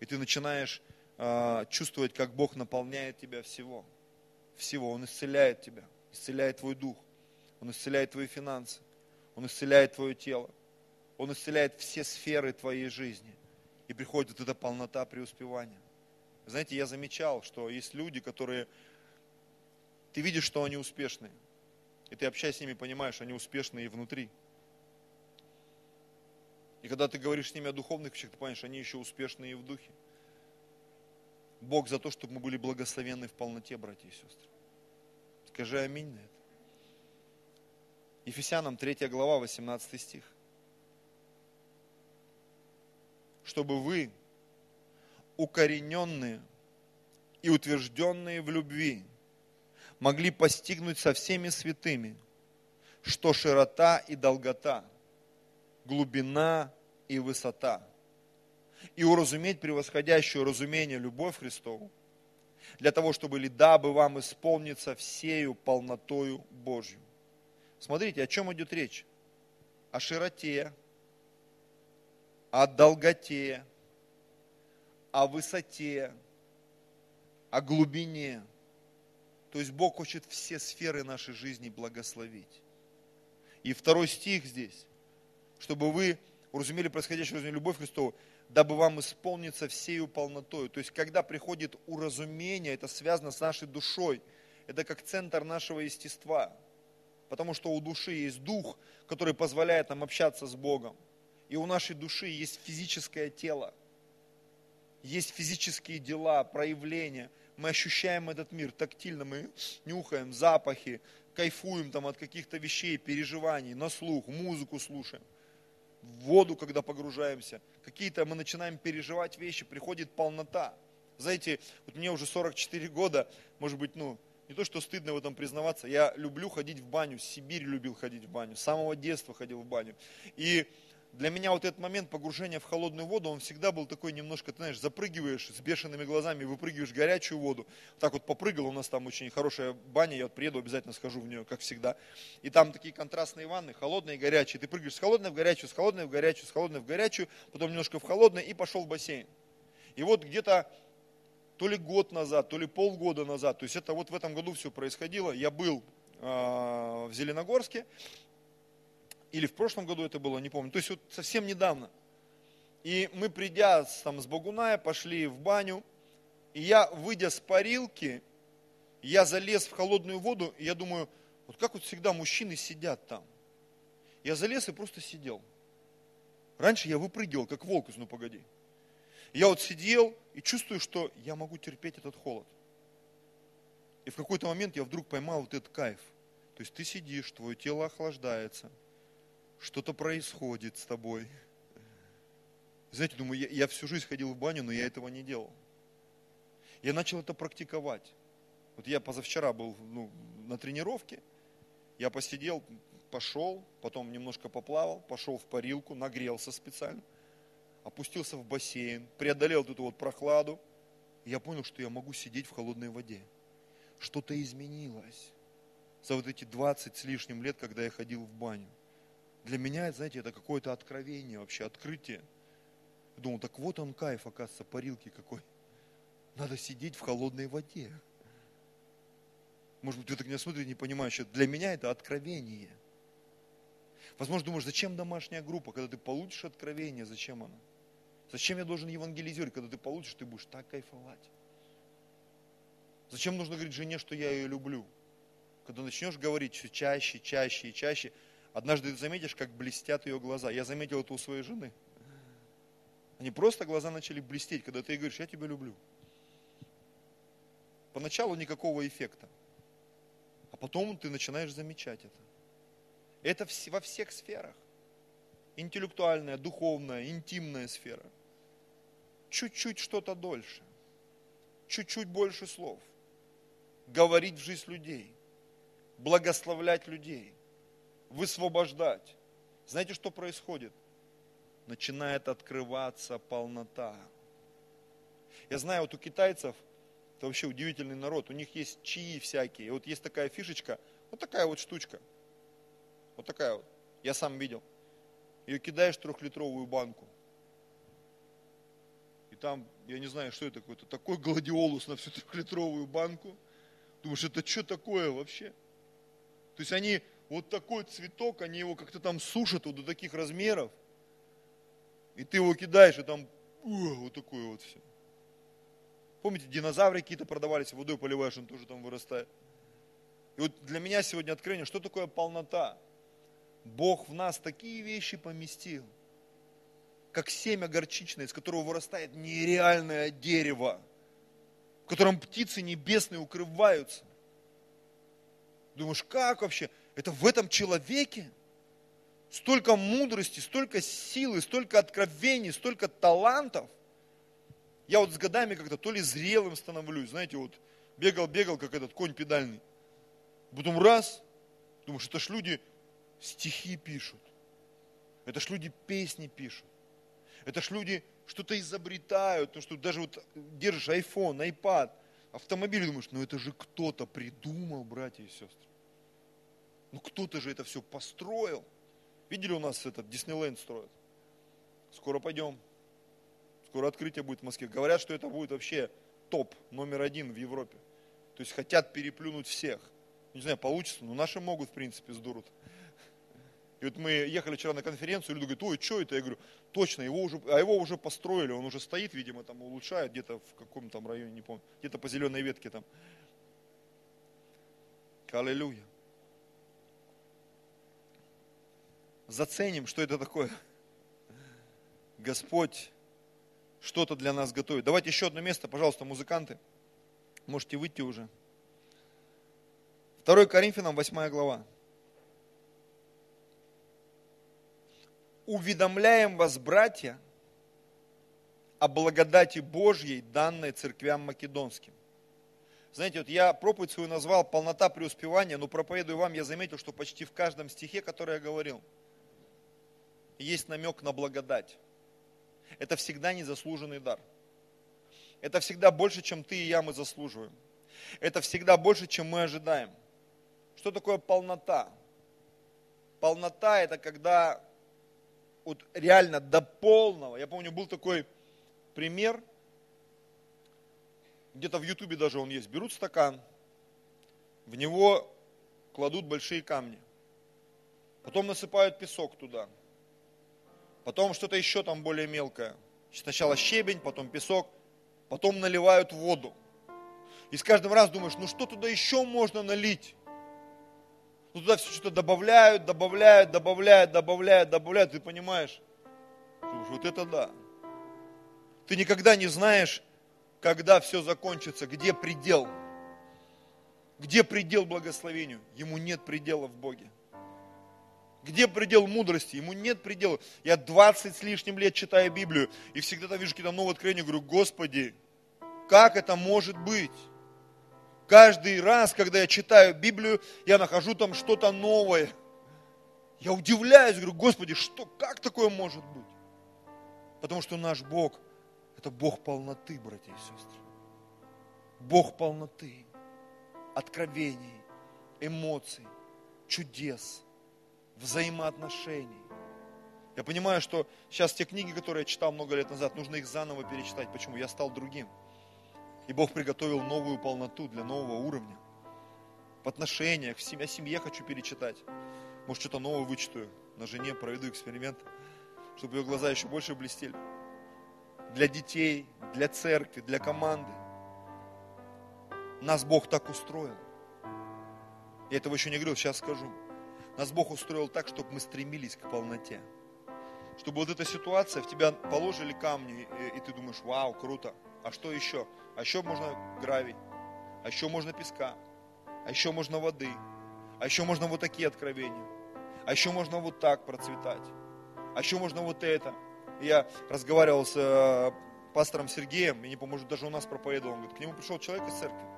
И ты начинаешь э, чувствовать, как Бог наполняет тебя всего. Всего. Он исцеляет тебя, исцеляет твой дух, Он исцеляет твои финансы, Он исцеляет твое тело, Он исцеляет все сферы твоей жизни. И приходит вот эта полнота преуспевания. Знаете, я замечал, что есть люди, которые, ты видишь, что они успешные. И ты общаясь с ними, понимаешь, они успешные и внутри. И когда ты говоришь с ними о духовных вещах, ты понимаешь, они еще успешные в духе. Бог за то, чтобы мы были благословенны в полноте, братья и сестры. Скажи аминь на это. Ефесянам 3 глава, 18 стих. Чтобы вы, укорененные и утвержденные в любви, могли постигнуть со всеми святыми, что широта и долгота – глубина и высота. И уразуметь превосходящую разумение любовь Христову для того, чтобы ли дабы вам исполниться всею полнотою Божью. Смотрите, о чем идет речь? О широте, о долготе, о высоте, о глубине. То есть Бог хочет все сферы нашей жизни благословить. И второй стих здесь, чтобы вы уразумели происходящее, уразумели любовь Христову, дабы вам исполниться всею полнотой. То есть, когда приходит уразумение, это связано с нашей душой. Это как центр нашего естества. Потому что у души есть дух, который позволяет нам общаться с Богом. И у нашей души есть физическое тело. Есть физические дела, проявления. Мы ощущаем этот мир тактильно, мы нюхаем запахи, кайфуем там от каких-то вещей, переживаний, на слух, музыку слушаем в воду, когда погружаемся, какие-то мы начинаем переживать вещи, приходит полнота. Знаете, вот мне уже 44 года, может быть, ну, не то, что стыдно в этом признаваться, я люблю ходить в баню, Сибирь любил ходить в баню, с самого детства ходил в баню. И для меня вот этот момент погружения в холодную воду, он всегда был такой немножко, ты знаешь, запрыгиваешь с бешеными глазами, выпрыгиваешь в горячую воду. Так вот попрыгал, у нас там очень хорошая баня, я вот приеду, обязательно схожу в нее, как всегда. И там такие контрастные ванны, холодные и горячие. Ты прыгаешь с холодной в горячую, с холодной в горячую, с холодной в горячую, потом немножко в холодное и пошел в бассейн. И вот где-то то ли год назад, то ли полгода назад, то есть это вот в этом году все происходило, я был э, в Зеленогорске, или в прошлом году это было, не помню, то есть вот совсем недавно. И мы, придя там, с Богуная, пошли в баню, и я, выйдя с парилки, я залез в холодную воду, и я думаю, вот как вот всегда мужчины сидят там. Я залез и просто сидел. Раньше я выпрыгивал, как волк из «Ну погоди». Я вот сидел и чувствую, что я могу терпеть этот холод. И в какой-то момент я вдруг поймал вот этот кайф. То есть ты сидишь, твое тело охлаждается – что-то происходит с тобой. Знаете, думаю, я, я всю жизнь ходил в баню, но я этого не делал. Я начал это практиковать. Вот я позавчера был ну, на тренировке, я посидел, пошел, потом немножко поплавал, пошел в парилку, нагрелся специально, опустился в бассейн, преодолел эту вот прохладу, и я понял, что я могу сидеть в холодной воде. Что-то изменилось за вот эти 20 с лишним лет, когда я ходил в баню для меня, знаете, это какое-то откровение вообще, открытие. Думал, так вот он кайф, оказывается, парилки какой. Надо сидеть в холодной воде. Может быть, вы так не смотрите, не понимаете, для меня это откровение. Возможно, думаешь, зачем домашняя группа, когда ты получишь откровение, зачем она? Зачем я должен евангелизировать, когда ты получишь, ты будешь так кайфовать? Зачем нужно говорить жене, что я ее люблю? Когда начнешь говорить все чаще, чаще и чаще, Однажды ты заметишь, как блестят ее глаза. Я заметил это у своей жены. Они просто глаза начали блестеть, когда ты ей говоришь, я тебя люблю. Поначалу никакого эффекта. А потом ты начинаешь замечать это. Это во всех сферах. Интеллектуальная, духовная, интимная сфера. Чуть-чуть что-то дольше. Чуть-чуть больше слов. Говорить в жизнь людей. Благословлять людей высвобождать. Знаете, что происходит? Начинает открываться полнота. Я знаю, вот у китайцев, это вообще удивительный народ, у них есть чаи всякие. Вот есть такая фишечка, вот такая вот штучка. Вот такая вот. Я сам видел. Ее кидаешь в трехлитровую банку. И там, я не знаю, что это такое, это такой гладиолус на всю трехлитровую банку. Думаешь, это что такое вообще? То есть они вот такой цветок, они его как-то там сушат вот до таких размеров, и ты его кидаешь, и там вот такое вот все. Помните, динозавры какие-то продавались, водой поливаешь, он тоже там вырастает. И вот для меня сегодня откровение, что такое полнота? Бог в нас такие вещи поместил, как семя горчичное, из которого вырастает нереальное дерево, в котором птицы небесные укрываются. Думаешь, как вообще? Это в этом человеке столько мудрости, столько силы, столько откровений, столько талантов. Я вот с годами как-то то ли зрелым становлюсь, знаете, вот бегал, бегал, как этот конь педальный. Потом раз, думаешь, это ж люди стихи пишут. Это ж люди песни пишут. Это ж люди что-то изобретают, то, что даже вот держишь iPhone, iPad, автомобиль, думаешь, ну это же кто-то придумал, братья и сестры. Ну кто-то же это все построил. Видели у нас этот Диснейленд строят? Скоро пойдем. Скоро открытие будет в Москве. Говорят, что это будет вообще топ, номер один в Европе. То есть хотят переплюнуть всех. Не знаю, получится, но наши могут, в принципе, сдурут. И вот мы ехали вчера на конференцию, люди говорят, ой, что это? Я говорю, точно, его уже, а его уже построили, он уже стоит, видимо, там улучшает, где-то в каком там районе, не помню, где-то по зеленой ветке там. Аллилуйя. Заценим, что это такое. Господь что-то для нас готовит. Давайте еще одно место, пожалуйста, музыканты. Можете выйти уже. 2 Коринфянам, 8 глава. уведомляем вас, братья, о благодати Божьей, данной церквям македонским. Знаете, вот я проповедь свою назвал «Полнота преуспевания», но проповедую вам, я заметил, что почти в каждом стихе, который я говорил, есть намек на благодать. Это всегда незаслуженный дар. Это всегда больше, чем ты и я мы заслуживаем. Это всегда больше, чем мы ожидаем. Что такое полнота? Полнота – это когда вот реально до полного. Я помню, был такой пример, где-то в Ютубе даже он есть. Берут стакан, в него кладут большие камни, потом насыпают песок туда, потом что-то еще там более мелкое. Сначала щебень, потом песок, потом наливают воду. И с каждым раз думаешь, ну что туда еще можно налить? Ну туда все что-то добавляют, добавляют, добавляют, добавляют, добавляют. Ты понимаешь, вот это да. Ты никогда не знаешь, когда все закончится, где предел. Где предел благословению? Ему нет предела в Боге. Где предел мудрости? Ему нет предела. Я 20 с лишним лет читаю Библию, и всегда вижу какие-то новые откровения, говорю, Господи, как это может быть? Каждый раз, когда я читаю Библию, я нахожу там что-то новое. Я удивляюсь, говорю, Господи, что, как такое может быть? Потому что наш Бог – это Бог полноты, братья и сестры. Бог полноты, откровений, эмоций, чудес, взаимоотношений. Я понимаю, что сейчас те книги, которые я читал много лет назад, нужно их заново перечитать. Почему? Я стал другим. И Бог приготовил новую полноту для нового уровня. В отношениях, в семье, о семье хочу перечитать. Может, что-то новое вычитаю. На жене проведу эксперимент, чтобы ее глаза еще больше блестели. Для детей, для церкви, для команды. Нас Бог так устроил. Я этого еще не говорил, сейчас скажу. Нас Бог устроил так, чтобы мы стремились к полноте. Чтобы вот эта ситуация, в тебя положили камни, и, и ты думаешь, вау, круто. А что еще? А еще можно гравий, а еще можно песка, а еще можно воды, а еще можно вот такие откровения, а еще можно вот так процветать, а еще можно вот это. я разговаривал с э, пастором Сергеем, я не помню, может, даже у нас проповедовал, он говорит, к нему пришел человек из церкви.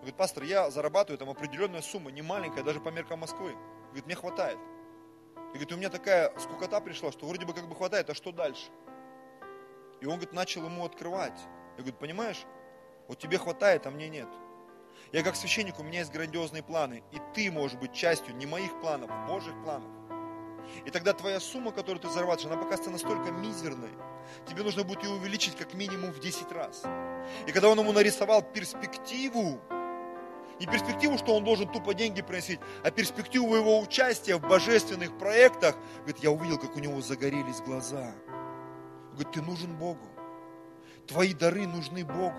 Говорит, пастор, я зарабатываю там определенная сумма, не маленькая, даже по меркам Москвы. Говорит, мне хватает. И говорит, у меня такая скукота пришла, что вроде бы как бы хватает, а что дальше? И он, говорит, начал ему открывать. Я говорю, понимаешь, вот тебе хватает, а мне нет. Я как священник, у меня есть грандиозные планы, и ты можешь быть частью не моих планов, Божьих планов. И тогда твоя сумма, которую ты зарабатываешь, она покажется настолько мизерной. Тебе нужно будет ее увеличить как минимум в 10 раз. И когда он ему нарисовал перспективу, не перспективу, что он должен тупо деньги приносить, а перспективу его участия в божественных проектах, говорит, я увидел, как у него загорелись глаза. Говорит, ты нужен Богу. Твои дары нужны Богу.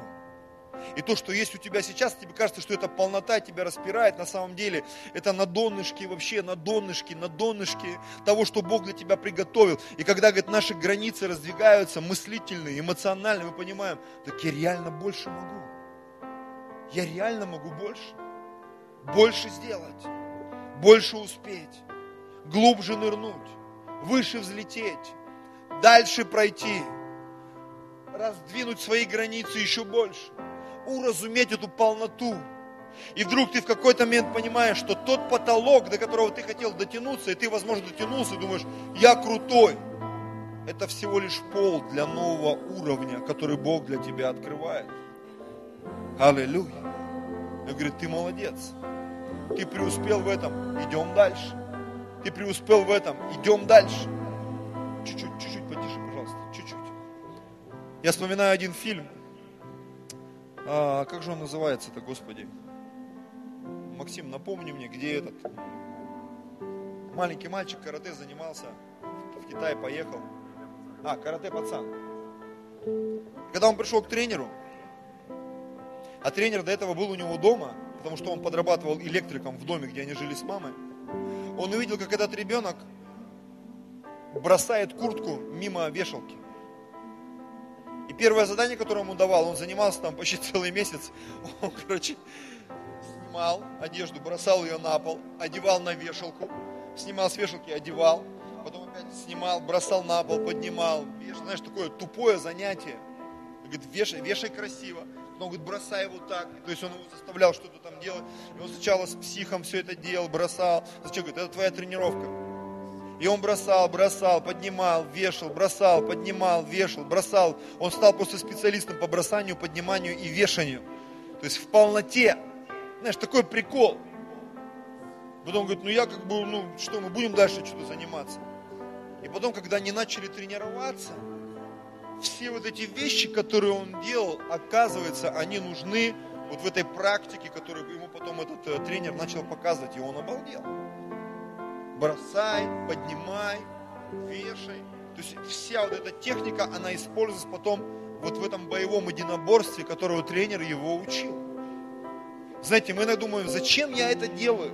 И то, что есть у тебя сейчас, тебе кажется, что это полнота тебя распирает, на самом деле это на донышке вообще, на донышке, на донышке того, что Бог для тебя приготовил. И когда, говорит, наши границы раздвигаются, мыслительные, эмоциональные, мы понимаем, так я реально больше могу. Я реально могу больше. Больше сделать, больше успеть, глубже нырнуть, выше взлететь, дальше пройти – раздвинуть свои границы еще больше, уразуметь эту полноту. И вдруг ты в какой-то момент понимаешь, что тот потолок, до которого ты хотел дотянуться, и ты, возможно, дотянулся, и думаешь, я крутой. Это всего лишь пол для нового уровня, который Бог для тебя открывает. Аллилуйя. И говорит, ты молодец. Ты преуспел в этом, идем дальше. Ты преуспел в этом, идем дальше. Чуть-чуть, чуть-чуть потише, пожалуйста, чуть-чуть. Я вспоминаю один фильм. А, как же он называется-то, Господи? Максим, напомни мне, где этот маленький мальчик карате занимался, в Китай поехал. А, карате пацан. Когда он пришел к тренеру, а тренер до этого был у него дома, потому что он подрабатывал электриком в доме, где они жили с мамой, он увидел, как этот ребенок бросает куртку мимо вешалки. И первое задание, которое ему давал, он занимался там почти целый месяц. Он, короче, снимал одежду, бросал ее на пол, одевал на вешалку, снимал с вешалки, одевал, потом опять снимал, бросал на пол, поднимал. Знаешь, такое тупое занятие. Говорит, вешай, вешай красиво. Потом говорит, бросай его так. То есть он его заставлял что-то там делать. И он сначала с психом все это делал, бросал. Зачем? Говорит, это твоя тренировка. И он бросал, бросал, поднимал, вешал, бросал, поднимал, вешал, бросал. Он стал просто специалистом по бросанию, подниманию и вешанию. То есть в полноте. Знаешь, такой прикол. Потом говорит, ну я как бы, ну что, мы будем дальше что-то заниматься. И потом, когда они начали тренироваться, все вот эти вещи, которые он делал, оказывается, они нужны вот в этой практике, которую ему потом этот э, тренер начал показывать, и он обалдел бросай, поднимай, вешай. То есть вся вот эта техника, она используется потом вот в этом боевом единоборстве, которого тренер его учил. Знаете, мы иногда думаем, зачем я это делаю?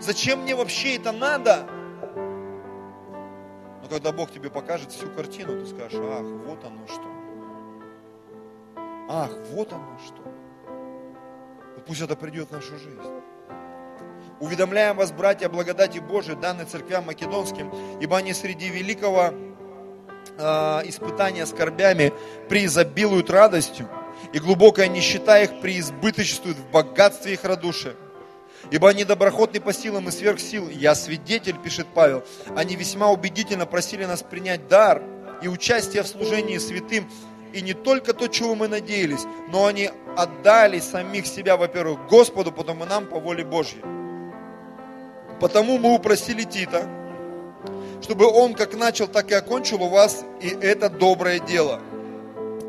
Зачем мне вообще это надо? Когда Бог тебе покажет всю картину, ты скажешь, ах, вот оно что. Ах, вот оно что. Вот пусть это придет в нашу жизнь. Уведомляем вас, братья, благодати Божией, данной церквям македонским, ибо они среди великого э, испытания скорбями преизобилуют радостью, и глубокая нищета их преизбыточествует в богатстве их радушия. Ибо они доброхотны по силам и сверх сил. Я свидетель, пишет Павел. Они весьма убедительно просили нас принять дар и участие в служении святым. И не только то, чего мы надеялись, но они отдали самих себя, во-первых, Господу, потом и нам по воле Божьей. Потому мы упросили Тита, чтобы он как начал, так и окончил у вас и это доброе дело.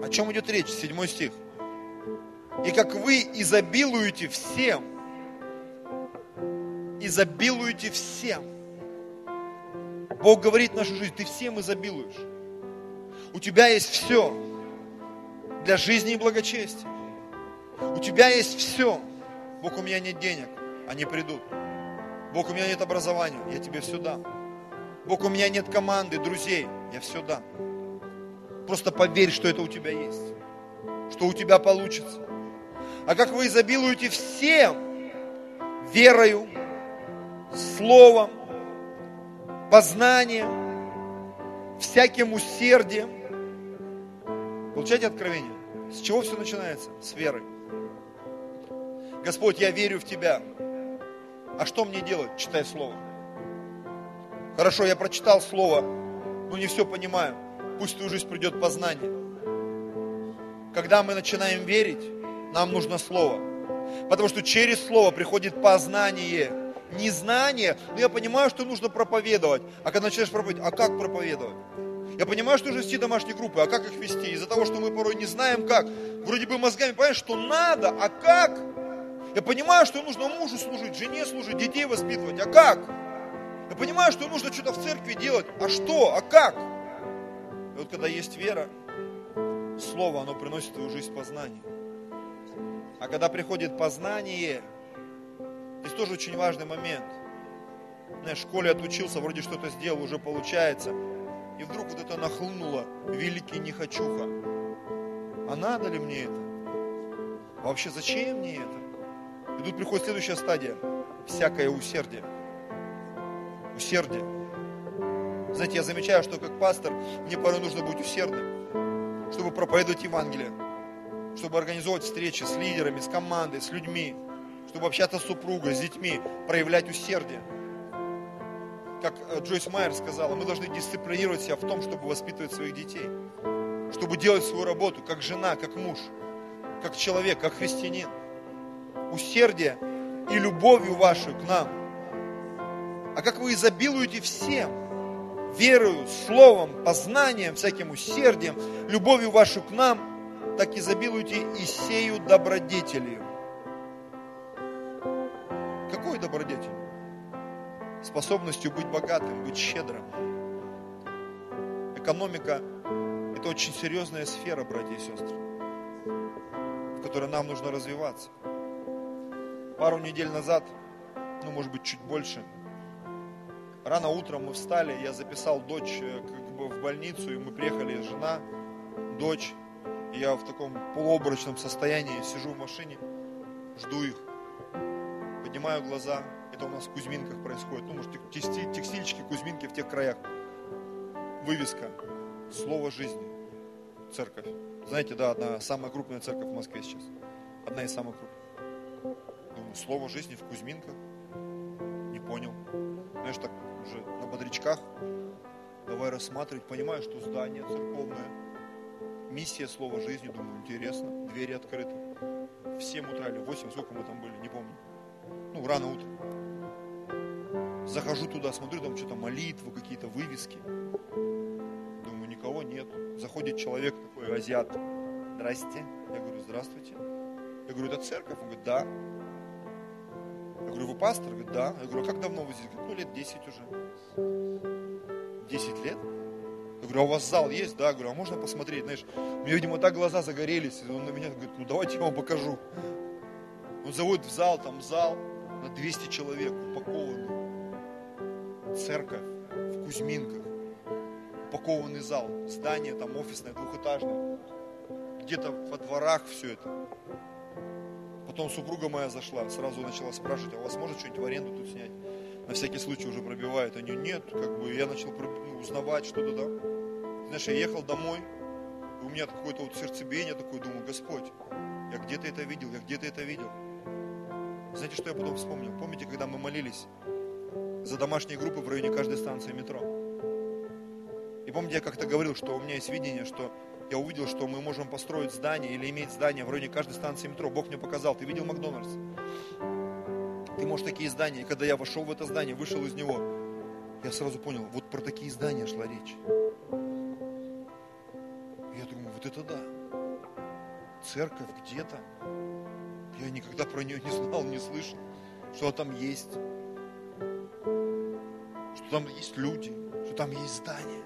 О чем идет речь? Седьмой стих. И как вы изобилуете всем, изобилуете всем. Бог говорит в нашу жизнь, ты всем изобилуешь. У тебя есть все для жизни и благочестия. У тебя есть все. Бог, у меня нет денег, они придут. Бог, у меня нет образования, я тебе все дам. Бог, у меня нет команды, друзей, я все дам. Просто поверь, что это у тебя есть, что у тебя получится. А как вы изобилуете всем верою, словом, познанием, всяким усердием. Получайте откровение. С чего все начинается? С веры. Господь, я верю в Тебя. А что мне делать? Читай Слово. Хорошо, я прочитал Слово, но не все понимаю. Пусть в твою жизнь придет познание. Когда мы начинаем верить, нам нужно Слово. Потому что через Слово приходит познание. Не знание, но я понимаю, что нужно проповедовать. А когда начинаешь проповедовать, а как проповедовать? Я понимаю, что нужно вести домашние группы, а как их вести? Из-за того, что мы порой не знаем как. Вроде бы мозгами понимаешь, что надо, а как? Я понимаю, что нужно мужу служить, жене служить, детей воспитывать. А как? Я понимаю, что нужно что-то в церкви делать. А что? А как? И вот когда есть вера, Слово, оно приносит в твою жизнь познание. А когда приходит познание, здесь тоже очень важный момент. Знаешь, в школе отучился, вроде что-то сделал, уже получается. И вдруг вот это нахлынуло, великий нехочуха. А надо ли мне это? Вообще зачем мне это? И тут приходит следующая стадия. Всякое усердие. Усердие. Знаете, я замечаю, что как пастор мне порой нужно быть усердным, чтобы проповедовать Евангелие, чтобы организовывать встречи с лидерами, с командой, с людьми, чтобы общаться с супругой, с детьми, проявлять усердие. Как э, Джойс Майер сказала, мы должны дисциплинировать себя в том, чтобы воспитывать своих детей, чтобы делать свою работу, как жена, как муж. как человек, как христианин. Усердие и любовью вашей к нам. А как вы изобилуете всем, верою, словом, познанием, всяким усердием, любовью вашу к нам, так изобилуйте и сею добродетелью. Какой добродетель? Способностью быть богатым, быть щедрым. Экономика – это очень серьезная сфера, братья и сестры, в которой нам нужно развиваться. Пару недель назад, ну, может быть, чуть больше – Рано утром мы встали, я записал дочь э, как бы в больницу, и мы приехали, жена, дочь. И я в таком полуобрачном состоянии сижу в машине, жду их, поднимаю глаза. Это у нас в Кузьминках происходит. Ну, может, текстильчики, Кузьминки в тех краях. Вывеска. Слово жизни. Церковь. Знаете, да, одна самая крупная церковь в Москве сейчас. Одна из самых крупных. Думаю, слово жизни в Кузьминках. Не понял. Знаешь, так уже на бодрячках, давай рассматривать, понимаю, что здание церковное, миссия слова жизни, думаю, интересно, двери открыты. В 7 утра или в 8, сколько мы там были, не помню. Ну, рано утром. Захожу туда, смотрю, там что-то молитвы, какие-то вывески. Думаю, никого нет. Заходит человек такой, азиат. Здрасте. Я говорю, здравствуйте. Я говорю, это церковь? Он говорит, да. Я говорю, вы пастор? Говорит, да. Я говорю, а как давно вы здесь? Говорит, ну, лет 10 уже. 10 лет? Я говорю, а у вас зал есть? Да. Я говорю, а можно посмотреть? Знаешь, у меня, видимо, так глаза загорелись. Он на меня говорит, ну, давайте я вам покажу. Он заводит в зал, там зал на 200 человек упакованный. Церковь в Кузьминках. Упакованный зал. Здание там офисное, двухэтажное. Где-то во дворах все это. Потом супруга моя зашла, сразу начала спрашивать, а у вас может что-нибудь в аренду тут снять? На всякий случай уже пробивают. Они, нет, как бы я начал ну, узнавать что-то, да. Знаешь, я ехал домой, и у меня какое-то вот сердцебиение такое, думаю, Господь, я где-то это видел, я где-то это видел. Знаете, что я потом вспомнил? Помните, когда мы молились за домашние группы в районе каждой станции метро? И помните, я как-то говорил, что у меня есть видение, что я увидел, что мы можем построить здание или иметь здание в районе каждой станции метро. Бог мне показал. Ты видел Макдональдс? Ты можешь такие здания. И когда я вошел в это здание, вышел из него, я сразу понял, вот про такие здания шла речь. я думаю, вот это да. Церковь где-то. Никогда про нее не знал, не слышал, что там есть. Что там есть люди, что там есть здания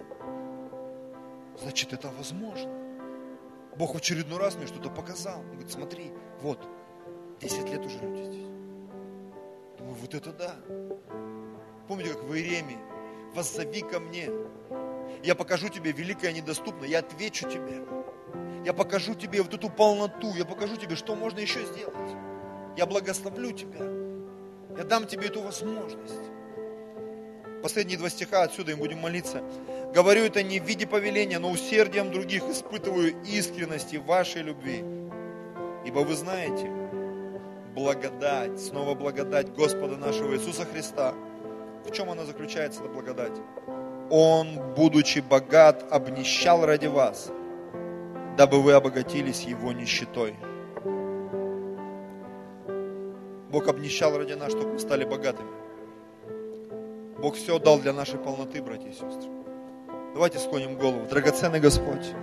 значит это возможно. Бог в очередной раз мне что-то показал. Он говорит, смотри, вот, 10 лет уже люди здесь. Думаю, вот это да. Помните, как в Иеремии, воззови ко мне, я покажу тебе великое недоступное, я отвечу тебе. Я покажу тебе вот эту полноту, я покажу тебе, что можно еще сделать. Я благословлю тебя. Я дам тебе эту возможность. Последние два стиха отсюда, и будем молиться. Говорю это не в виде повеления, но усердием других испытываю искренности вашей любви. Ибо вы знаете, благодать, снова благодать Господа нашего Иисуса Христа. В чем она заключается, эта благодать? Он, будучи богат, обнищал ради вас, дабы вы обогатились Его нищетой. Бог обнищал ради нас, чтобы мы стали богатыми. Бог все дал для нашей полноты, братья и сестры. Давайте склоним голову. Драгоценный Господь,